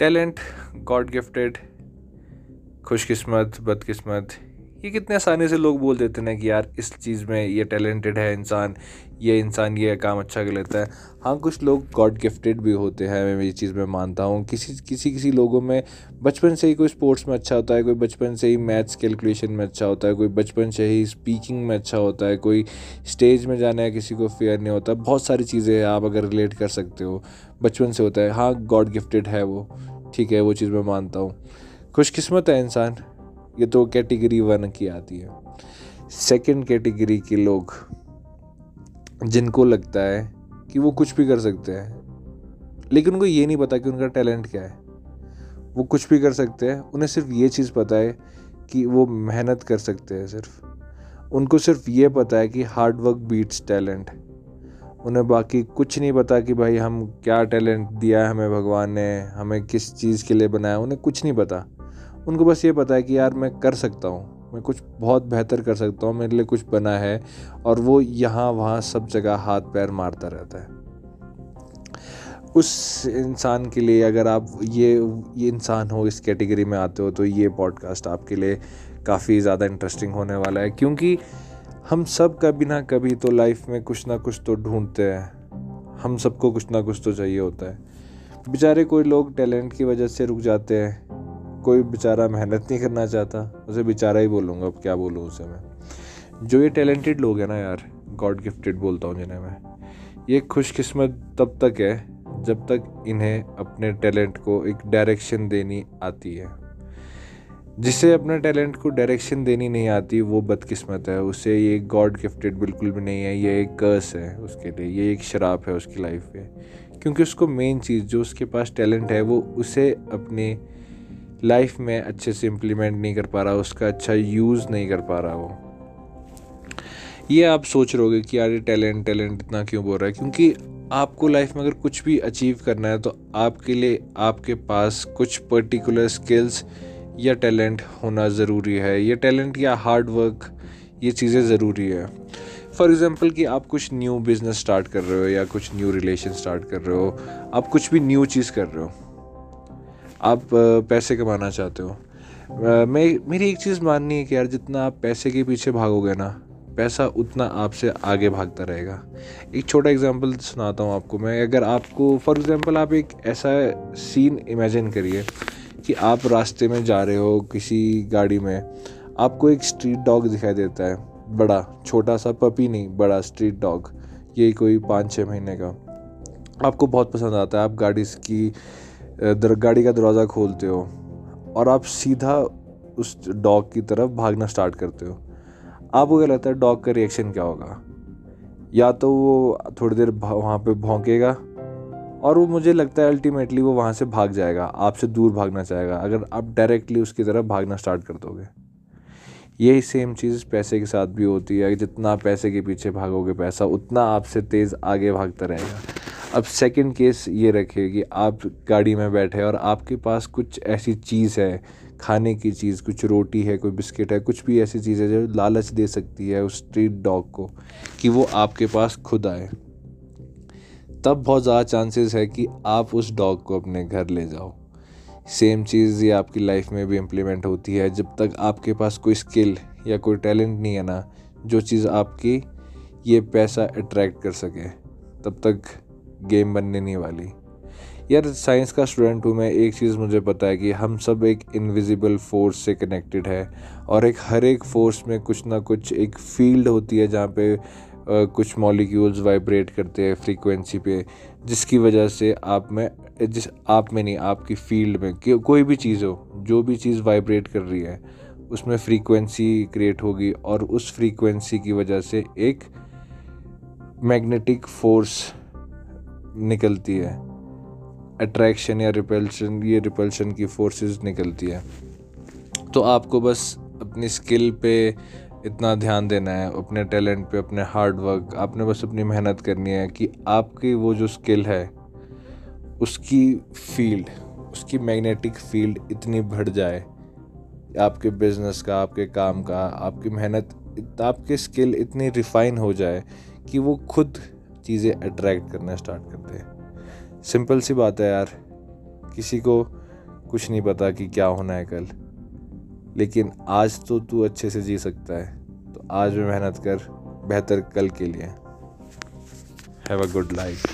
Talent, God gifted, खुशकिस्मत, बदकिस्मत, ये कितने आसानी से लोग बोल देते हैं कि यार, इस चीज़ में ये टैलेंटेड है इंसान, ये इंसान ये काम अच्छा कर लेता है। हाँ कुछ लोग गॉड गिफ्टेड भी होते हैं, मैं ये चीज़ में मानता हूँ। किसी किसी किसी लोगों में बचपन से ही कोई स्पोर्ट्स में अच्छा होता है, कोई बचपन से ही मैथ्स कैलकुलेशन में अच्छा होता है, कोई बचपन से ही स्पीकिंग में अच्छा होता है, कोई स्टेज में जाना है किसी को फेयर नहीं होता। बहुत सारी चीज़ें आप अगर रिलेट कर सकते हो, बचपन से होता है। हाँ गॉड गिफ्टेड है वो। ठीक है, वो चीज़ मैं मानता हूँ। खुशकिस्मत है इंसान, ये तो कैटेगरी वन की आती है। सेकंड कैटेगरी के लोग, जिनको लगता है कि वो कुछ भी कर सकते हैं, लेकिन उनको ये नहीं पता कि उनका टैलेंट क्या है। वो कुछ भी कर सकते हैं, उन्हें सिर्फ़ ये चीज़ पता है कि वो मेहनत कर सकते हैं सिर्फ़। उनको सिर्फ़ ये पता है कि हार्ड वर्क बीट्स टैलेंट उन्हें बाकी कुछ नहीं पता कि भाई हम क्या टैलेंट दिया है हमें भगवान ने, हमें किस चीज़ के लिए बनाया, उन्हें कुछ नहीं पता। उनको बस ये पता है कि यार मैं कर सकता हूँ, मैं कुछ बहुत बेहतर कर सकता हूँ, मेरे लिए कुछ बना है, और वो यहाँ वहाँ सब जगह हाथ पैर मारता रहता है। उस इंसान के लिए अगर आप ये ये इंसान हो इस कैटेगरी में आते हो तो ये पॉडकास्ट आपके लिए काफ़ी ज़्यादा इंटरेस्टिंग होने वाला है, क्योंकि हम सब कभी ना कभी तो लाइफ में कुछ ना कुछ तो ढूंढते हैं। हम सबको कुछ ना कुछ तो चाहिए होता है। बेचारे कोई लोग टैलेंट की वजह से रुक जाते हैं। कोई बेचारा मेहनत नहीं करना चाहता। उसे बेचारा ही बोलूँगा, अब क्या बोलूँ उसे मैं। जो ये टैलेंटेड लोग हैं ना यार गॉड गिफ्टेड बोलता हूँ जिन्हें मैं, ये खुशकिस्मत तब तक है जब तक इन्हें अपने टैलेंट को एक डायरेक्शन देनी आती है। जिसे अपने टैलेंट को डायरेक्शन देनी नहीं आती, वो बदकिस्मत है। उसे ये गॉड गिफ्टेड बिल्कुल भी नहीं है, ये एक कर्स है उसके लिए, ये एक शराब है उसकी लाइफ पे। क्योंकि उसको मेन चीज़, जो उसके पास टैलेंट है, वो उसे अपने लाइफ में अच्छे से इम्प्लीमेंट नहीं कर पा रहा, उसका अच्छा यूज़ नहीं कर पा रहा वो। ये आप सोच रहोगे कि यार, ये टैलेंट टैलेंट इतना क्यों बोल रहा है? क्योंकि आपको लाइफ में अगर कुछ भी अचीव करना है तो आपके लिए, आपके पास कुछ पर्टिकुलर स्किल्स या टैलेंट होना ज़रूरी है, ये टैलेंट या हार्ड वर्क, ये चीज़ें ज़रूरी है। फॉर एग्ज़ाम्पल कि आप कुछ न्यू बिज़नेस स्टार्ट कर रहे हो या कुछ न्यू रिलेशन स्टार्ट कर रहे हो, आप कुछ भी न्यू चीज़ कर रहे हो, आप पैसे कमाना चाहते हो मैं, मेरी एक चीज़ माननी है कि यार जितना आप पैसे के पीछे भागोगे ना, पैसा उतना आपसे आगे भागता रहेगा। एक छोटा एग्जांपल सुनाता हूँ आपको मैं, अगर आपको फॉर एग्जांपल आप एक ऐसा सीन इमेजिन करिए कि आप रास्ते में जा रहे हो किसी गाड़ी में, आपको एक स्ट्रीट डॉग दिखाई देता है, बड़ा, छोटा सा पपी नहीं, बड़ा स्ट्रीट डॉग ये कोई पाँच छः महीने का। आपको बहुत पसंद आता है, आप गाड़ी की गाड़ी का दरवाज़ा खोलते हो और आप सीधा उस डॉग की तरफ़ भागना स्टार्ट करते हो। आपको क्या लगता है डॉग का रिएक्शन क्या होगा? या तो वो थोड़ी देर वहाँ पे भौंकेगा और वो मुझे लगता है अल्टीमेटली वो वहाँ से भाग जाएगा, आपसे दूर भागना चाहेगा, अगर आप डायरेक्टली उसकी तरफ़ भागना स्टार्ट कर दोगे। यही सेम चीज़ पैसे के साथ भी होती है, जितना पैसे के पीछे भागोगे पैसा, उतना आपसे तेज़ आगे भागता रहेगा। अब सेकंड केस ये रखिए कि आप गाड़ी में बैठे और आपके पास कुछ ऐसी चीज़ है, खाने की चीज़, कुछ रोटी है, कोई बिस्किट है, कुछ भी ऐसी चीज़ है जो लालच दे सकती है उस स्ट्रीट डॉग को कि वो आपके पास खुद आए। तब बहुत ज़्यादा चांसेस है कि आप उस डॉग को अपने घर ले जाओ। सेम चीज़ ये आपकी लाइफ में भी इम्प्लीमेंट होती है। जब तक आपके पास कोई स्किल या कोई टैलेंट नहीं है ना, जो चीज़ आपकी ये पैसा अट्रैक्ट कर सके, तब तक गेम बनने नहीं वाली। यार साइंस का स्टूडेंट हूँ मैं, एक चीज़ मुझे पता है कि हम सब एक इनविजिबल फोर्स से कनेक्टेड है और एक हर एक फोर्स में कुछ ना कुछ एक फ़ील्ड होती है जहाँ पे कुछ मॉलिक्यूल्स वाइब्रेट करते हैं फ्रीक्वेंसी पे, जिसकी वजह से आप में, जिस, आप में नहीं, आपकी फ़ील्ड में कोई भी चीज़ हो, जो भी चीज़ वाइब्रेट कर रही है, उसमें फ्रीक्वेंसी क्रिएट होगी और उस फ्रीक्वेंसी की वजह से एक मैग्नेटिक फोर्स निकलती है। अट्रैक्शन या रिपल्शन ये रिपल्शन की फोर्सेस निकलती है। तो आपको बस अपनी स्किल पे इतना ध्यान देना है, अपने टैलेंट पे, अपने हार्ड वर्क आपने बस अपनी मेहनत करनी है कि आपकी वो जो स्किल है, उसकी फ़ील्ड उसकी मैग्नेटिक फ़ील्ड इतनी बढ़ जाए, आपके बिज़नेस का, आपके काम का, आपकी मेहनत, आपके स्किल इतनी रिफाइन हो जाए कि वो खुद चीज़ें अट्रैक्ट करना स्टार्ट करते हैं। सिंपल सी बात है यार, किसी को कुछ नहीं पता कि क्या होना है कल। लेकिन आज तो तू अच्छे से जी सकता है। तो आज भी मेहनत कर, बेहतर कल के लिए। Have a good life